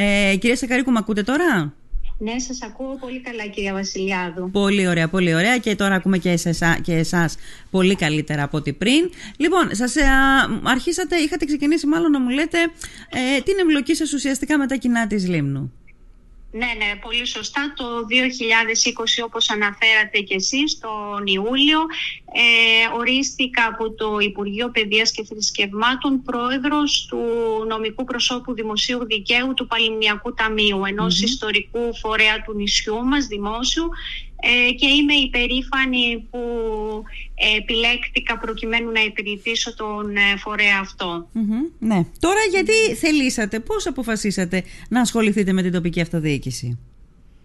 Ε, κυρία Σακαρίκου, με ακούτε τώρα; Ναι, σας ακούω πολύ καλά κυρία Βασιλιάδου. Πολύ ωραία, πολύ ωραία και τώρα ακούμε και, εσά, και εσάς πολύ καλύτερα από ό,τι πριν. Λοιπόν, σας ε, αρχίσατε, είχατε ξεκινήσει μάλλον να μου λέτε ε, την εμπλοκή σας ουσιαστικά με τα κοινά της Λίμνου. Ναι, ναι, πολύ σωστά. Το 2020, όπως αναφέρατε και εσείς, τον Ιούλιο, ε, ορίστηκα από το Υπουργείο Παιδείας και Θρησκευμάτων πρόεδρος του νομικού προσώπου δημοσίου δικαίου του Παλιμνιακού Ταμείου, ιστορικού φορέα του νησιού μας, δημόσιου, ε, και είμαι υπερήφανη που επιλέκτηκα προκειμένου να υπηρετήσω τον ε, φορέα ναι. Τώρα γιατί θελήσατε, πώς αποφασίσατε να ασχοληθείτε με την τοπική αυτοδιοίκηση;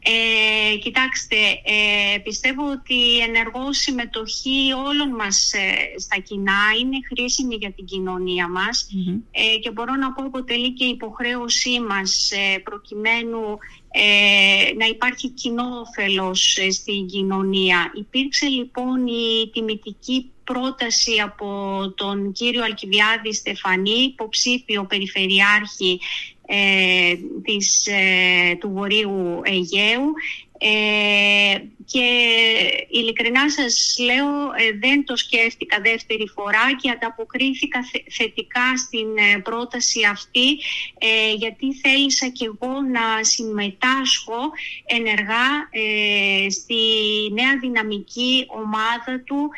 Ε, κοιτάξτε, ε, πιστεύω ότι η ενεργό συμμετοχή όλων μας ε, στα κοινά είναι χρήσιμη για την κοινωνία μας ε, και μπορώ να πω αποτελεί και υποχρέωσή μας προκειμένου να υπάρχει κοινό όφελος στην κοινωνία. Υπήρξε λοιπόν η τιμητική πρόταση από τον κύριο Αλκιβιάδη Στεφανή, υποψήφιο περιφερειάρχη ε, της, ε, του Βορείου Αιγαίου. Ε, και ειλικρινά σας λέω ε, δεν το σκέφτηκα δεύτερη φορά και ανταποκρίθηκα θετικά στην πρόταση αυτή γιατί θέλησα και εγώ να συμμετάσχω ενεργά στη νέα δυναμική ομάδα του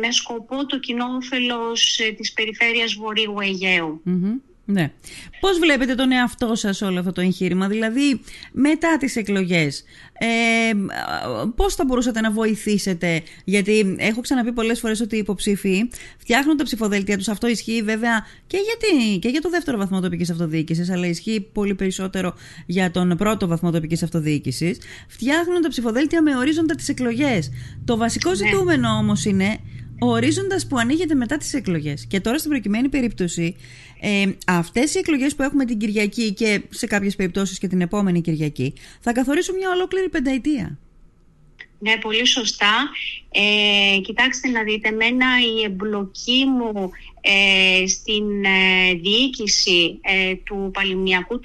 με σκοπό το κοινό όφελος της περιφέρειας Βορείου ναι. Πώς βλέπετε τον εαυτό σας όλο αυτό το εγχείρημα, δηλαδή μετά τις εκλογές, ε, πώς θα μπορούσατε να βοηθήσετε, γιατί έχω ξαναπεί πολλές φορές ότι οι υποψήφοι φτιάχνουν τα ψηφοδέλτια τους, αυτό ισχύει βέβαια και, γιατί, και για το δεύτερο βαθμό τοπικής αυτοδιοίκησης, αλλά ισχύει πολύ περισσότερο για τον πρώτο βαθμό τοπικής αυτοδιοίκησης, φτιάχνουν τα ψηφοδέλτια με ορίζοντα τις εκλογές. Το βασικό ναι. ζητούμενο όμως είναι ο ορίζοντας που ανοίγεται μετά τις εκλογές. Και τώρα στην προκειμένη περίπτωση, ε, αυτές οι εκλογές που έχουμε την Κυριακή και σε κάποιες περιπτώσεις και την επόμενη Κυριακή, θα καθορίσουν μια ολόκληρη πενταετία. Ναι, πολύ σωστά. Ε, κοιτάξτε να δείτε, εμένα η εμπλοκή μου ε, στην ε, διοίκηση ε, του Παλιμνιακού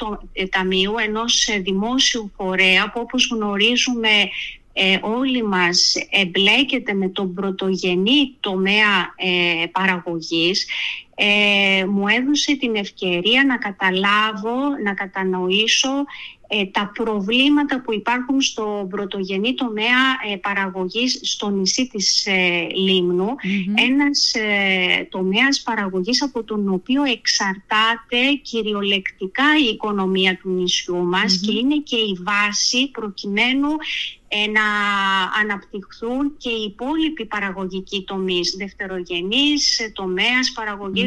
Ταμείου, ενός δημόσιου φορέα που όπως γνωρίζουμε ε, όλοι μας εμπλέκεται με τον πρωτογενή τομέα ε, παραγωγής. Ε, μου έδωσε την ευκαιρία να καταλάβω, να κατανοήσω ε, τα προβλήματα που υπάρχουν στο πρωτογενή τομέα ε, παραγωγής στο νησί της ε, λιμνου Ένας τομέας παραγωγής από τον οποίο εξαρτάται κυριολεκτικά η οικονομία του νησιού μας και είναι και η βάση προκειμένου να αναπτυχθούν και οι υπόλοιποι παραγωγικοί τομείς, δευτερογενής, τομέας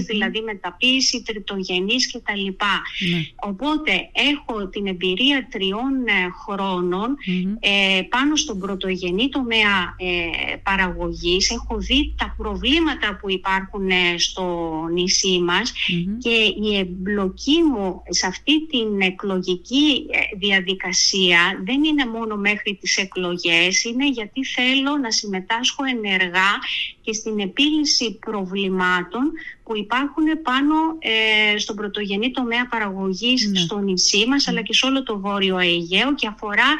δηλαδή μεταποίηση, τριτογενής κτλ. Ναι. Οπότε έχω την εμπειρία τριών ε, χρονων ε, πάνω στον πρωτογενή τομέα ε, παραγωγής. Έχω δει τα προβλήματα που υπάρχουν ε, στο νησί μας και η εμπλοκή μου σε αυτή την εκλογική διαδικασία δεν είναι μόνο μέχρι τις εκλογές, είναι γιατί θέλω να συμμετάσχω ενεργά και στην επίλυση προβλημάτων που υπάρχουν πάνω ε, στον πρωτογενή τομέα παραγωγής ναι. στο νησί μας αλλά και σε όλο το Βόρειο Αιγαίο και αφορά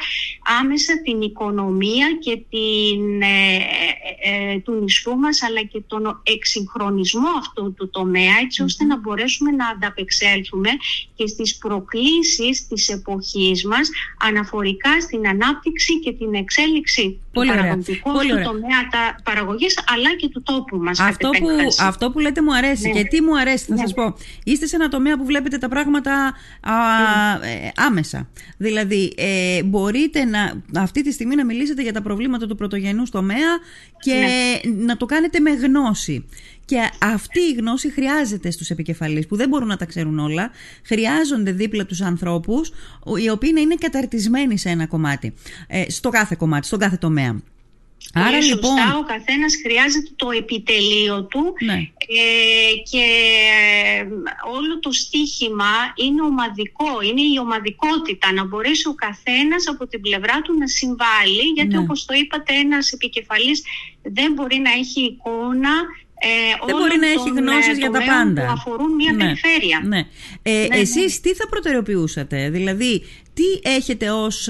άμεσα την οικονομία και την, ε, ε, του νησιού μας αλλά και τον εξυγχρονισμό αυτού του τομέα ώστε να μπορέσουμε να ανταπεξέλθουμε και στις προκλήσεις της εποχής μας αναφορικά στην ανάπτυξη και την εξέλιξη Πολύ του παραγωγικού τομέα τα παραγωγής αλλά και του τόπου μας. Αυτό, που, αυτό που λέτε μου αρέσει ναι. και τι μου αρέσει θα ναι. σας πω. Είστε σε ένα τομέα που βλέπετε τα πράγματα α, ναι. ε, άμεσα. Δηλαδή ε, μπορείτε να, αυτή τη στιγμή να μιλήσετε για τα προβλήματα του πρωτογενούς τομέα και ναι. να το κάνετε με γνώση. Και αυτή η γνώση χρειάζεται στους επικεφαλείς που δεν μπορούν να τα ξέρουν όλα. Χρειάζονται δίπλα τους ανθρώπους οι οποίοι να είναι καταρτισμένοι σε ένα κομμάτι. Ε, στο κάθε κομμάτι, στον κάθε τομέα. Άρα λοιπόν... Σωστά, ο καθένας χρειάζεται το επιτελείο του ναι. ε, και ε, όλο το στίχημα είναι ομαδικό, είναι η ομαδικότητα, να μπορέσει ο καθένας από την πλευρά του να συμβάλλει, γιατί ναι. όπως το είπατε ένας επικεφαλής δεν μπορεί να έχει εικόνα ε, Δεν μπορεί να έχει γνώσεις για τα πάντα. που αφορούν μια ναι, περιφέρεια. Ναι. Ε, ναι, εσείς τι θα προτεραιοποιούσατε, δηλαδή τι έχετε ως,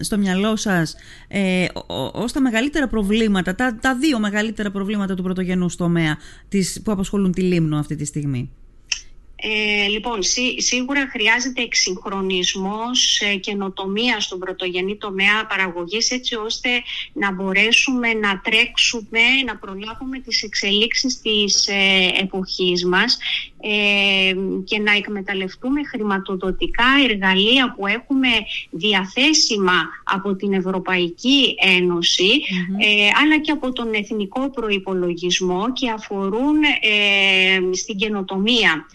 στο μυαλό σας ε, ως τα μεγαλύτερα προβλήματα, τα, τα δύο μεγαλύτερα προβλήματα του πρωτογενού τομέα της, που απασχολούν τη Λίμνο αυτή τη στιγμή; Ε, λοιπόν, σίγουρα χρειάζεται εξυγχρονισμός, ε, καινοτομία στον πρωτογενή τομέα παραγωγής έτσι ώστε να μπορέσουμε να τρέξουμε, να προλάβουμε τις εξελίξεις της ε, εποχής μας ε, και να εκμεταλλευτούμε χρηματοδοτικά εργαλεία που έχουμε διαθέσιμα από την Ευρωπαϊκή αλλά και από τον Εθνικό Προϋπολογισμό και αφορούν στην καινοτομία.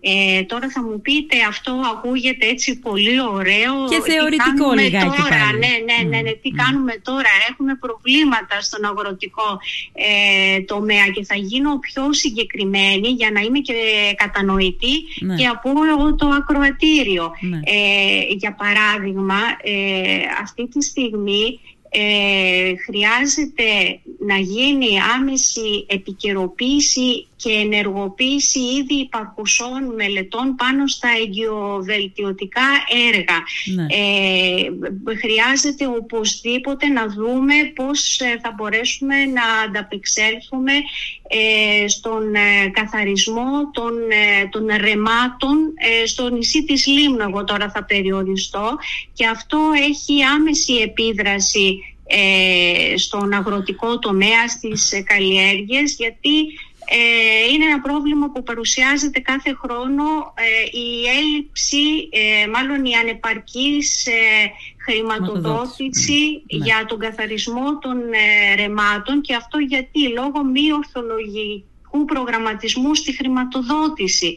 Ε, τώρα θα μου πείτε αυτό ακούγεται έτσι πολύ ωραίο. Και θεωρητικό τι λιγάκι τώρα, πάλι. Ναι, ναι, ναι, ναι, τι κάνουμε τώρα; Έχουμε προβλήματα στον αγροτικό ε, τομέα και θα γίνω πιο συγκεκριμένη για να είμαι και κατανοητή ναι. και από το ακροατήριο. Ναι. Ε, για παράδειγμα, ε, αυτή τη στιγμή ε, χρειάζεται να γίνει άμεση επικαιροποίηση και ενεργοποίηση ήδη υπαρχουσών μελετών πάνω στα εγκυοβελτιωτικά έργα. Ναι. Ε, χρειάζεται οπωσδήποτε να δούμε πώς ε, θα μπορέσουμε να ανταπεξέλθουμε ε, στον καθαρισμό των, των ρεμάτων στο νησί της Λίμνου. Εγώ τώρα θα περιοριστώ και αυτό έχει άμεση επίδραση στον αγροτικό τομέα, στις καλλιέργειες γιατί ε, είναι ένα πρόβλημα που παρουσιάζεται κάθε χρόνο ε, η έλλειψη, ε, μάλλον η ανεπαρκής χρηματοδότηση ναι. για τον καθαρισμό των ρεμάτων και αυτό γιατί; Λόγω μη ορθολογικού προγραμματισμού στη χρηματοδότηση.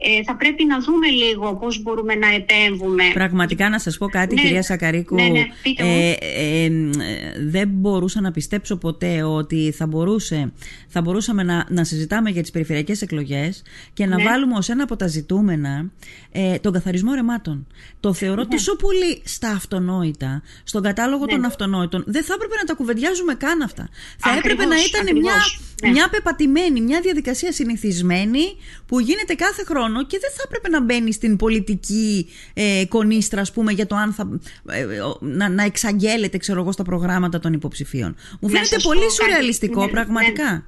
Ε, θα πρέπει να δούμε λίγο πώς μπορούμε να επέμβουμε. Πραγματικά να σας πω κάτι ναι, κυρία Σακαρίκου. Ναι, ναι, ε, ε, δεν μπορούσα να πιστέψω ποτέ ότι θα, μπορούσε, θα μπορούσαμε να, να συζητάμε για τις περιφερειακές εκλογές και να Ναι. βάλουμε ως ένα από τα ζητούμενα ε, τον καθαρισμό ρεμάτων. Το θεωρώ Ναι. τόσο πολύ στα αυτονόητα, στον κατάλογο Ναι. των αυτονόητων. Δεν θα έπρεπε να τα κουβεντιάζουμε καν αυτά. Θα Ακριβώς, έπρεπε να ήταν ακριβώς. μια, Ναι. μια πεπατημένη, μια διαδικασία συνηθισμένη που γίνεται κάθε χρόνο και δεν θα έπρεπε να μπαίνει στην πολιτική ε, κονίστρα, ας πούμε, για το αν θα. ε, ε, ο- να, να εξαγγέλλεται, ξέρω εγώ, στα προγράμματα των υποψηφίων. Μου Να φαίνεται σας πω πολύ κάτι. σουρεαλιστικό, Ναι, πραγματικά.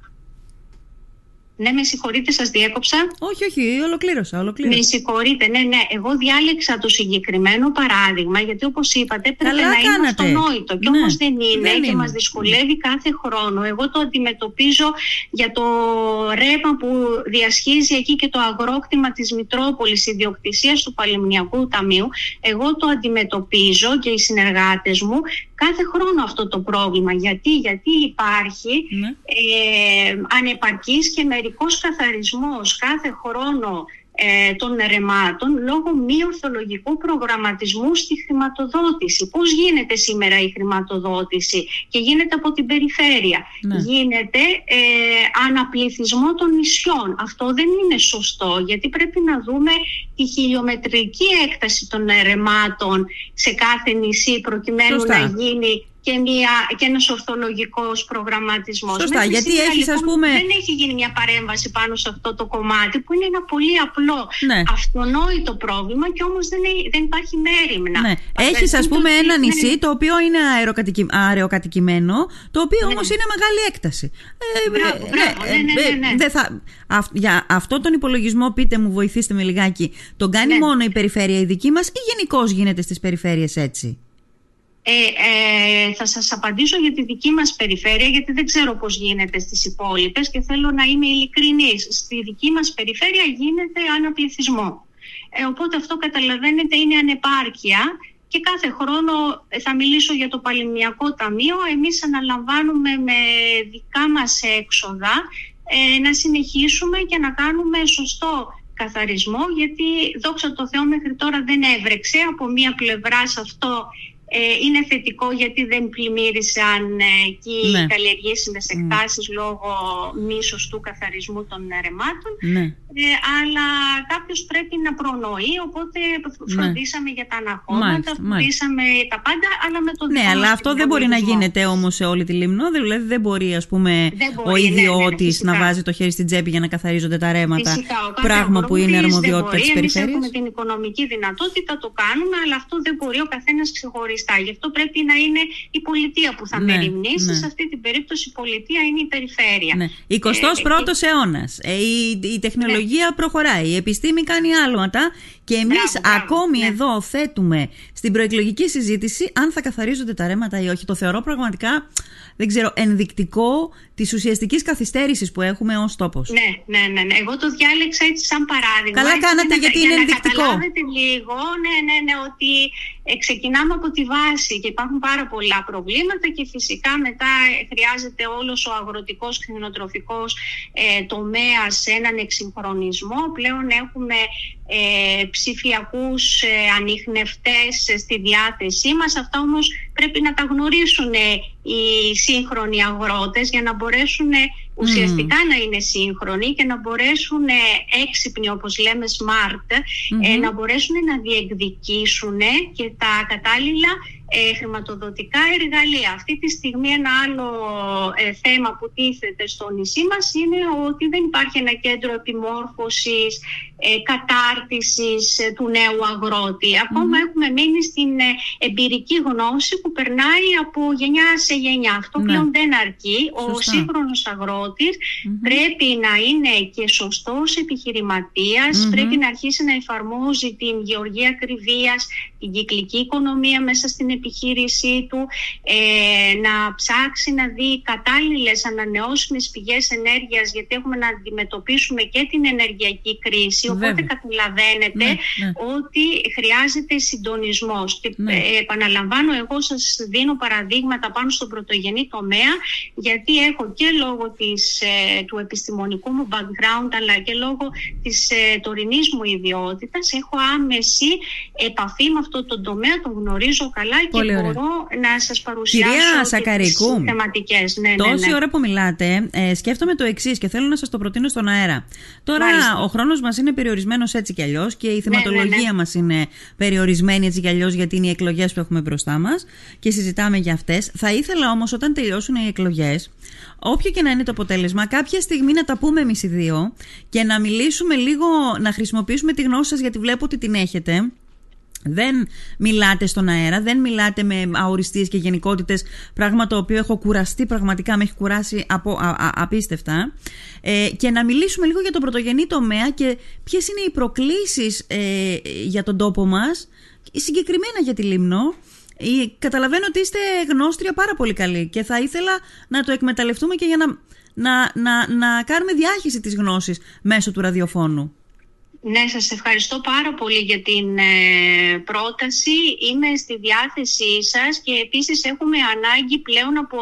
Ναι, με συγχωρείτε, σας διέκοψα. Όχι, όχι, ολοκλήρωσα. ολοκλήρωσα. Με συγχωρείτε, ναι, ναι. Εγώ διάλεξα το συγκεκριμένο παράδειγμα, γιατί όπως είπατε πρέπει Καλά να είναι κάνατε. αυτονόητο. Και Ναι, όμως δεν είναι δεν και είναι. μας δυσκολεύει κάθε χρόνο. Εγώ το αντιμετωπίζω για το ρεύμα που διασχίζει εκεί και το αγρόκτημα της Μητρόπολης ιδιοκτησίας του Παλαιμνιακού Ταμείου. Εγώ το αντιμετωπίζω και οι συνεργάτες μου κάθε χρόνο αυτό το πρόβλημα. Γιατί, γιατί υπάρχει Ναι. ε, ανεπαρκής και μερικός καθαρισμός κάθε χρόνο ε, των ρεμάτων λόγω μη ορθολογικού προγραμματισμού στη χρηματοδότηση. Πώς γίνεται σήμερα η χρηματοδότηση και γίνεται από την περιφέρεια; Ναι. Γίνεται ε, αναπληθισμό των νησιών. Αυτό δεν είναι σωστό γιατί πρέπει να δούμε τη χιλιομετρική έκταση των ρεμάτων σε κάθε νησί προκειμένου Σωστά. να γίνει και, μια, και ένας ορθολογικός προγραμματισμός. Σωστά, Μέχρι γιατί σήμερα, έχεις, ας λοιπόν, πούμε- Δεν έχει γίνει μια παρέμβαση πάνω σε αυτό το κομμάτι που είναι ένα πολύ απλό Ναι. αυτονόητο πρόβλημα και όμως δεν, έχει- δεν υπάρχει μέρημνα. Ναι. Έχεις, ας Απαιτούνται πούμε, ένα ναι. νησί το οποίο είναι αεροκατοικη... αεροκατοικημένο, το οποίο Ναι. όμως είναι μεγάλη έκταση. Ε, Μπράβο, μπράβο. Ναι, ναι, ναι, ναι. δεν θα... αυ- Για αυτό τον υπολογισμό, πείτε μου, βοηθήστε με λιγάκι, τον κάνει Ναι. μόνο η περιφέρεια η δική μας ή γενικώς γίνεται στις περιφέρειες έτσι; Ε, ε, θα σας απαντήσω για τη δική μας περιφέρεια γιατί δεν ξέρω πώς γίνεται στις υπόλοιπες και θέλω να είμαι ειλικρινής. Στη δική μας περιφέρεια γίνεται αναπληθισμό. Ε, οπότε αυτό καταλαβαίνετε είναι ανεπάρκεια και κάθε χρόνο ε, θα μιλήσω για το Παλαιμιακό Ταμείο. Εμείς αναλαμβάνουμε με δικά μας έξοδα ε, να συνεχίσουμε και να κάνουμε σωστό καθαρισμό γιατί δόξα τω Θεώ μέχρι τώρα δεν έβρεξε από μία πλευρά σε αυτό ε, είναι θετικό γιατί δεν πλημμύρισαν ε, εκεί ναι. οι καλλιεργήσιμες ναι. εκτάσεις λόγω μη σωστού καθαρισμού των ρεμάτων. Ναι. Ε, αλλά κάποιος πρέπει να προνοεί, οπότε ναι. φροντίσαμε για τα αναχώματα, φροντίσαμε τα πάντα, αλλά με το Ναι, αλλά αυτό δεν μπορεί να γίνεται όμως σε όλη τη Λίμνο. Δηλαδή δεν μπορεί, ας πούμε, ο ιδιώτης να βάζει το χέρι στην τσέπη για να καθαρίζονται τα ρέματα. Φυσικά, πράγμα που είναι αρμοδιότητα της περιφέρεια. Εμείς έχουμε την οικονομική δυνατότητα, το κάνουμε, αλλά αυτό δεν μπορεί ο καθένας ξεχωριστά. Γι' αυτό πρέπει να είναι η πολιτεία που θα ναι, μεριμνήσει. Ναι. Σε αυτή την περίπτωση η πολιτεία είναι η περιφέρεια. Ναι. 21ο ε, αιώνας. Ε, η, η τεχνολογία ναι. προχωράει. Η επιστήμη κάνει άλματα. Και εμείς ακόμη ναι. εδώ θέτουμε στην προεκλογική συζήτηση αν θα καθαρίζονται τα ρέματα ή όχι. Το θεωρώ πραγματικά δεν ξέρω, ενδεικτικό της ουσιαστικής καθυστέρησης που έχουμε ως τόπος. Ναι, ναι, ναι, ναι. Εγώ το διάλεξα έτσι σαν παράδειγμα. Καλά κάνατε, γιατί είναι ενδεικτικό. Να καταλάβετε λίγο, ναι, ναι, ναι, ότι ε, ξεκινάμε από τη βάση και υπάρχουν πάρα πολλά προβλήματα και φυσικά μετά χρειάζεται όλος ο αγροτικός κτηνοτροφικός ε, τομέας σε έναν εξυγχρονισμό. Πλέον έχουμε ε, ψηφιακούς ε, ανιχνευτές στη διάθεσή μας. Αυτά όμως πρέπει να τα γνωρίσουν οι σύγχρονοι αγρότες για να μπορέσουν ουσιαστικά να είναι σύγχρονοι και να μπορέσουν έξυπνοι όπως λέμε smart ε, να μπορέσουν να διεκδικήσουν και τα κατάλληλα ε, χρηματοδοτικά εργαλεία. Αυτή τη στιγμή ένα άλλο ε, θέμα που τίθεται στο νησί μας είναι ότι δεν υπάρχει ένα κέντρο επιμόρφωσης, ε, κατάρτισης ε, του νέου αγρότη. έχουμε μείνει στην ε, εμπειρική γνώση που περνάει από γενιά σε γενιά. Αυτό ναι. πλέον δεν αρκεί. Ο σύγχρονος πρέπει να είναι και σωστός πρέπει να αρχίσει να εφαρμόζει την γεωργία ακριβίας, την κυκλική οικονομία μέσα στην επιχείρησή του, ε, να ψάξει να δει κατάλληλες ανανεώσιμες πηγές ενέργειας γιατί έχουμε να αντιμετωπίσουμε και την ενεργειακή κρίση οπότε καταλαβαίνετε ναι, ναι. ότι χρειάζεται συντονισμός και ναι. ε, επαναλαμβάνω εγώ σας δίνω παραδείγματα πάνω στον πρωτογενή τομέα γιατί έχω και λόγω της, ε, του επιστημονικού μου background αλλά και λόγω της ε, τωρινής μου ιδιότητας έχω άμεση επαφή με αυτό το τομέα, το γνωρίζω καλά Πολύ και μπορώ να σας παρουσιάσω Κυρία Σακαρικού, θεματικές. Ναι, ναι, τόση ναι. ώρα που μιλάτε, ε, σκέφτομαι το εξής και θέλω να σας το προτείνω στον αέρα. Τώρα ο χρόνος μας είναι περιορισμένος έτσι κι αλλιώς και η ναι, θεματολογία ναι, ναι, μας είναι περιορισμένη έτσι κι αλλιώς γιατί είναι οι εκλογές που έχουμε μπροστά μας και συζητάμε για αυτές. Θα ήθελα όμως όταν τελειώσουν οι εκλογές, όποιο και να είναι το αποτέλεσμα, κάποια στιγμή να τα πούμε εμείς οι δύο και να μιλήσουμε λίγο, να χρησιμοποιήσουμε τη γνώση σας γιατί βλέπω ότι την έχετε δεν μιλάτε στον αέρα, δεν μιλάτε με αοριστείες και γενικότητες, πράγμα το οποίο έχω κουραστεί, πραγματικά με έχει κουράσει από, απίστευτα. Ε, και να μιλήσουμε λίγο για τον πρωτογενή τομέα και ποιες είναι οι προκλήσεις ε, για τον τόπο μας, συγκεκριμένα για τη Λίμνο. Ε, καταλαβαίνω ότι είστε γνώστρια πάρα πολύ καλή και θα ήθελα να το εκμεταλλευτούμε και για να, να, να, να κάνουμε διάχυση της γνώσης μέσω του ραδιοφώνου. Ναι, σας ευχαριστώ πάρα πολύ για την ε, πρόταση. Είμαι στη διάθεσή σας και επίσης έχουμε ανάγκη πλέον από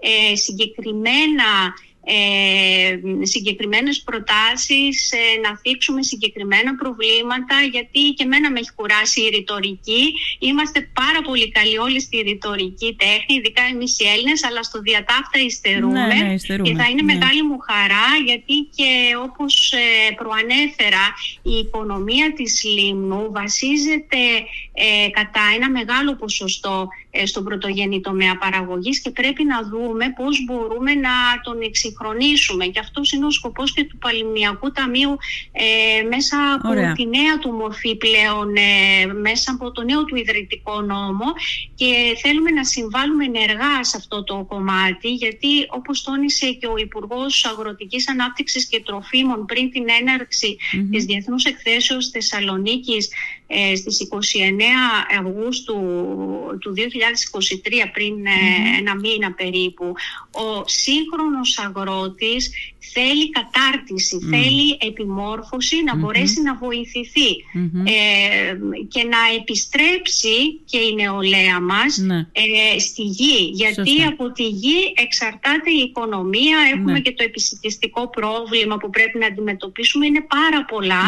ε, συγκεκριμένα ε, συγκεκριμένες προτάσεις, ε, να θίξουμε συγκεκριμένα προβλήματα γιατί και μένα με έχει κουράσει η ρητορική. Είμαστε πάρα πολύ καλοί όλοι στη ρητορική τέχνη, ειδικά εμείς οι Έλληνες, αλλά στο διατάφτα υστερούμε, ναι, ναι, και θα είναι ναι. μεγάλη μου χαρά γιατί και όπως ε, προανέφερα η οικονομία της Λίμνου βασίζεται ε, κατά ένα μεγάλο ποσοστό ε, στον πρωτογενή τομέα παραγωγής και πρέπει να δούμε πώς μπορούμε να τον εξυγχρονίσουμε. Και αυτός είναι ο σκοπός και του Παλιμνιακού Ταμείου ε, μέσα από τη νέα του μορφή πλέον ε, μέσα από το νέο του ιδρυτικό νόμο. Και θέλουμε να συμβάλλουμε ενεργά σε αυτό το κομμάτι γιατί όπως τόνισε και ο Υπουργός Αγροτικής Ανάπτυξης και Τροφίμων πριν την έναρξη mm-hmm. της Διεθνούς Εκθέσεως Θεσσαλονίκης ε, στις 29 Αυγούστου του 2023 πριν ε, ένα μήνα περίπου ο σύγχρονος αγρότης θέλει κατάρτιση, θέλει επιμόρφωση να μπορέσει να βοηθηθει ε, και να επιστρέψει και η νεολαία μας ναι. ε, στη γη. Γιατί από τη γη εξαρτάται η οικονομία, έχουμε ναι. και το επιστημιστικό πρόβλημα που πρέπει να αντιμετωπίσουμε, είναι πάρα πολλά.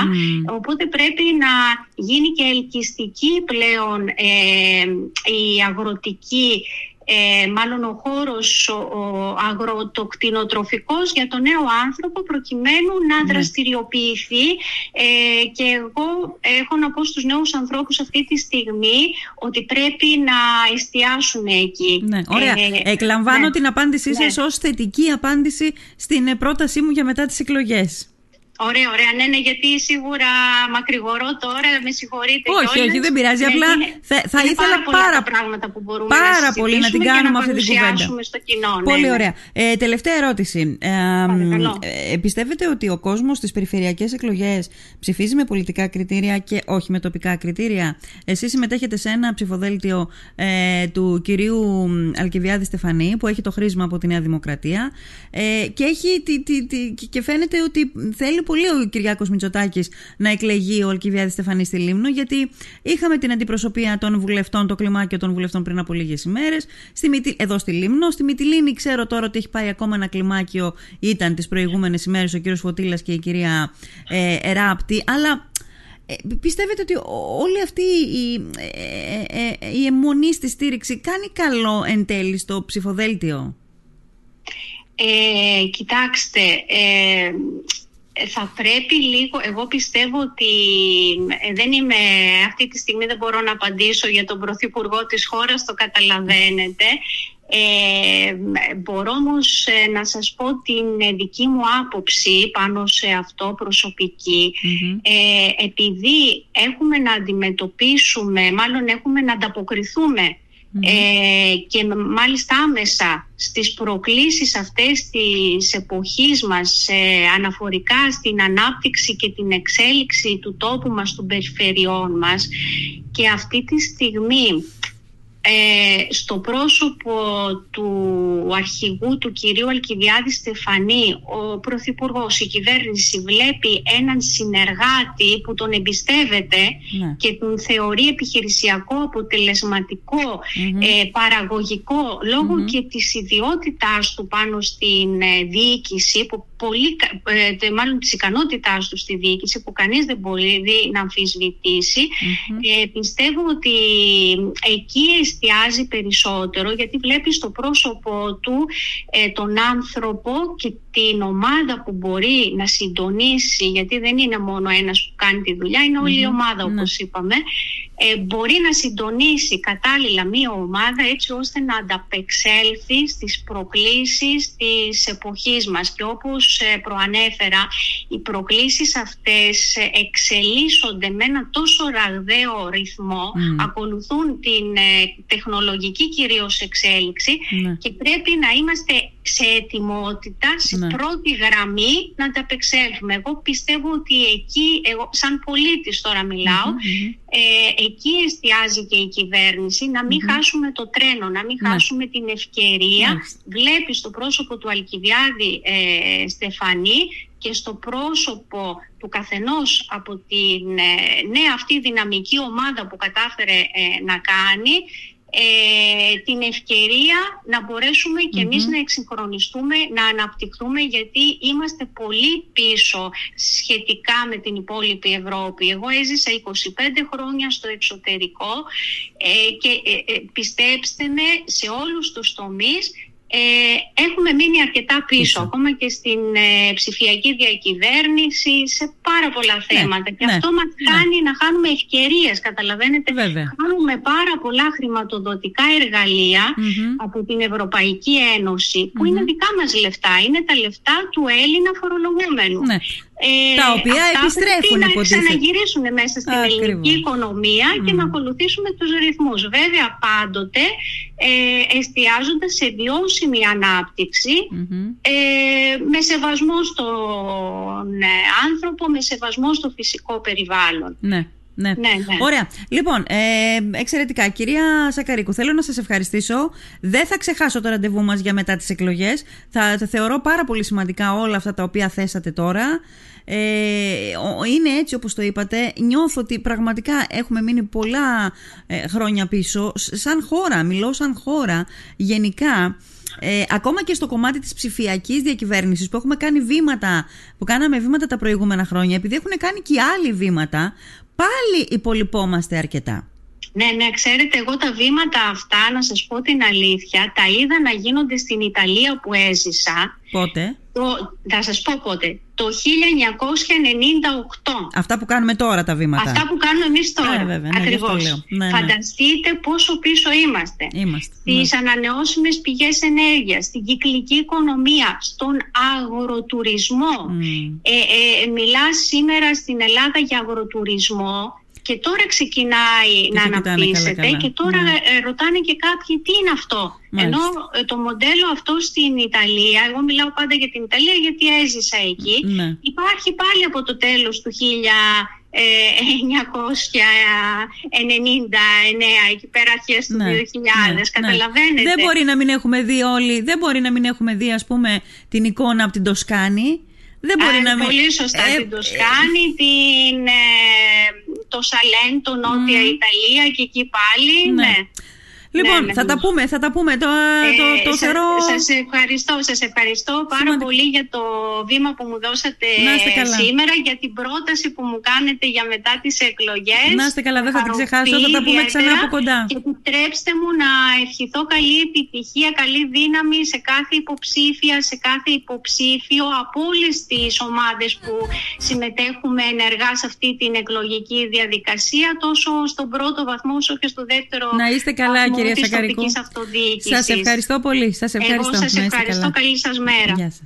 Οπότε πρέπει να γίνει και ελκυστική πλέον ε, η αγροτική ε, μάλλον ο χώρος ο, αγροτοκτηνοτροφικός για τον νέο άνθρωπο προκειμένου να ναι. δραστηριοποιηθεί ε, και εγώ έχω να πω στους νέους ανθρώπους αυτή τη στιγμή ότι πρέπει να εστιάσουν εκεί. Ναι, ωραία. Ε, Εκλαμβάνω ναι. την απάντησή σας ναι. ως θετική απάντηση στην πρότασή μου για μετά τις εκλογές. Ωραία, ωραία. Ναι, ναι, γιατί σίγουρα μακρηγορώ τώρα, με συγχωρείτε. Όχι, όχι, δεν πειράζει. Ναι, απλά θα, θα είναι ήθελα πάρα, πάρα πράγματα που μπορούμε πάρα να πολύ να την κάνουμε αυτή την κουβέντα. στο κοινό. Ναι, πολύ ναι. ωραία. Ε, τελευταία ερώτηση. Ε, ε, πιστεύετε ότι ο κόσμος στις περιφερειακές εκλογές ψηφίζει με πολιτικά κριτήρια και όχι με τοπικά κριτήρια; Εσείς συμμετέχετε σε ένα ψηφοδέλτιο ε, του κυρίου Αλκιβιάδη Στεφανή που έχει το χρήσμα από τη Νέα Δημοκρατία ε, και, έχει, τη, τη, τη, και φαίνεται ότι θέλει πολύ ο Κυριάκος Μητσοτάκης να εκλεγεί ο Αλκιβιάδης Στεφανής στη Λίμνο, γιατί είχαμε την αντιπροσωπεία των βουλευτών, το κλιμάκιο των βουλευτών πριν από λίγες ημέρες, εδώ στη Λίμνο. Στη Μυτιλίνη ξέρω τώρα ότι έχει πάει ακόμα ένα κλιμάκιο, ήταν τις προηγούμενες ημέρες ο κύριος Φωτήλα και η κυρία ε, Εράπτη, αλλά ε, πιστεύετε ότι όλη αυτή η, ε, ε, η αιμονή στη στήριξη κάνει καλό εν τέλει στο ψηφοδέλτιο; Ε, κοιτάξτε, ε, θα πρέπει λίγο, εγώ πιστεύω ότι ε, δεν είμαι, αυτή τη στιγμή δεν μπορώ να απαντήσω για τον Πρωθυπουργό της χώρας, το καταλαβαίνετε. Ε, μπορώ όμως ε, να σας πω την δική μου άποψη πάνω σε αυτό προσωπικη ε, επειδή έχουμε να αντιμετωπίσουμε, μάλλον έχουμε να ανταποκριθούμε ε, και μάλιστα άμεσα στις προκλήσεις αυτές της εποχής μας ε, αναφορικά στην ανάπτυξη και την εξέλιξη του τόπου μας, των περιφερειών μας και αυτή τη στιγμή ε, στο πρόσωπο του αρχηγού του κυρίου Αλκιβιάδη Στεφανή ο Πρωθυπουργός, η κυβέρνηση βλέπει έναν συνεργάτη που τον εμπιστεύεται ναι. και τον θεωρεί επιχειρησιακό, ε, παραγωγικό λόγω και της ιδιότητάς του πάνω στην ε, διοίκηση που πολύ, ε, μάλλον της ικανότητάς του στη διοίκηση που κανείς δεν μπορεί να αμφισβητήσει. Ε, πιστεύω ότι εκεί εστιάζει περισσότερο γιατί βλέπεις στο πρόσωπο του ε, τον άνθρωπο και την ομάδα που μπορεί να συντονίσει γιατί δεν είναι μόνο ένας που κάνει τη δουλειά είναι όλη η ομάδα ναι. όπως είπαμε ε, μπορεί να συντονίσει κατάλληλα μία ομάδα έτσι ώστε να ανταπεξέλθει στις προκλήσεις της εποχής μας και όπως ε, προανέφερα οι προκλήσεις αυτές ε, εξελίσσονται με ένα τόσο ραγδαίο ρυθμό ακολουθούν την τεχνολογική κυρίως εξέλιξη ναι. και πρέπει να είμαστε σε ετοιμότητα, σε ναι. πρώτη γραμμή να ανταπεξέλθουμε. Εγώ πιστεύω ότι εκεί, εγώ σαν πολίτης τώρα ε, εκεί εστιάζει και η κυβέρνηση να μην χάσουμε το τρένο, να μην ναι. χάσουμε την ευκαιρία. Βλέπεις στο πρόσωπο του Αλκιβιάδη ε, Στεφανή και στο πρόσωπο του καθενός από την ε, νέα αυτή δυναμική ομάδα που κατάφερε ε, να κάνει ε, την ευκαιρία να μπορέσουμε και εμείς να εξυγχρονιστούμε, να αναπτυχθούμε γιατί είμαστε πολύ πίσω σχετικά με την υπόλοιπη Ευρώπη. Εγώ έζησα 25 χρόνια στο εξωτερικό ε, και ε, ε, πιστέψτε με σε όλους τους τομείς ε, έχουμε μείνει αρκετά πίσω, ακόμα και στην ε, ψηφιακή διακυβέρνηση, σε πάρα πολλά ναι, θέματα. και ναι, αυτό μας ναι. κάνει να χάνουμε ευκαιρίες, καταλαβαίνετε. Βέβαια. Χάνουμε πάρα πολλά χρηματοδοτικά από την Ευρωπαϊκή Ένωση, που είναι δικά μας λεφτά, είναι τα λεφτά του Έλληνα φορολογούμενου. Ναι. Ε, τα οποία επιστρέφουν να ξαναγυρίσουν μέσα στην ελληνική οικονομία και να ακολουθήσουμε τους ρυθμούς. Βέβαια πάντοτε ε, εστιάζοντας σε βιώσιμη ε, με σεβασμό στον ε, άνθρωπο, με σεβασμό στο φυσικό περιβάλλον. Ναι. Ναι. ναι, ναι. Ωραία. Λοιπόν, ε, εξαιρετικά. Κυρία Σακαρίκου, θέλω να σας ευχαριστήσω. Δεν θα ξεχάσω το ραντεβού μας για μετά τις εκλογές. Θα, θα θεωρώ πάρα πολύ σημαντικά όλα αυτά τα οποία θέσατε τώρα. Ε, είναι έτσι όπως το είπατε νιώθω ότι πραγματικά έχουμε μείνει πολλά ε, χρόνια πίσω σαν χώρα, μιλώ σαν χώρα γενικά ε, ακόμα και στο κομμάτι της ψηφιακής διακυβέρνησης που έχουμε κάνει βήματα, που κάναμε βήματα τα προηγούμενα χρόνια, επειδή έχουν κάνει και άλλοι βήματα, πάλι υπολοιπόμαστε αρκετά. Ναι, ναι, ξέρετε, εγώ τα βήματα αυτά, να σας πω την αλήθεια, τα είδα να γίνονται στην Ιταλία που έζησα. Πότε; Το, θα σας πω πότε. Το 1998. Αυτά που κάνουμε τώρα τα βήματα. Αυτά που κάνουμε εμείς τώρα. Ε, βέβαια, ναι, Ακριβώς. Ναι, ναι. Φανταστείτε πόσο πίσω είμαστε. Είμαστε. Στις ναι. ανανεώσιμες πηγές ενέργειας, στην κυκλική οικονομία, στον αγροτουρισμό. Ε, ε, μιλάς σήμερα στην Ελλάδα για αγροτουρισμό και τώρα ξεκινάει να αναπτύσσεται και τώρα ναι. Ε, ρωτάνε και κάποιοι τι είναι αυτό. Ενώ ε, το μοντέλο αυτό στην Ιταλία, εγώ μιλάω πάντα για την Ιταλία γιατί έζησα εκεί, ναι. υπάρχει πάλι από το τέλος του 1999 ε, εκεί πέρα αρχές του 2000 ναι, καταλαβαίνετε δεν μπορεί να μην έχουμε δει όλοι δεν μπορεί να μην έχουμε δει ας πούμε την εικόνα από την Τοσκάνη δεν μπορεί να μην... Πολύ σωστά ε, την Τοσκάνη, την, το Σαλέντο, Νότια Ιταλία και εκεί πάλι. ναι. ναι. Λοιπόν, ναι, θα τα πούμε, θα τα πούμε. Το, ε, το, το σα, θεωρώ... Σας ευχαριστώ, σας ευχαριστώ πάρα πολύ για το βήμα που μου δώσατε σήμερα, για την πρόταση που μου κάνετε για μετά τις εκλογές. Να είστε καλά, δεν θα την ξεχάσω, θα τα πούμε ξανά από κοντά. Και επιτρέψτε μου να ευχηθώ καλή επιτυχία, καλή δύναμη σε κάθε υποψήφια, σε κάθε υποψήφιο από όλες τις ομάδες που συμμετέχουμε ενεργά σε αυτή την εκλογική διαδικασία, τόσο στον πρώτο βαθμό όσο και στο δεύτερο Να είστε καλά, κυρία Σακαρικού. Σας ευχαριστώ πολύ. Σας ευχαριστώ. Εγώ σας ευχαριστώ. Καλή σας μέρα. Γεια σας.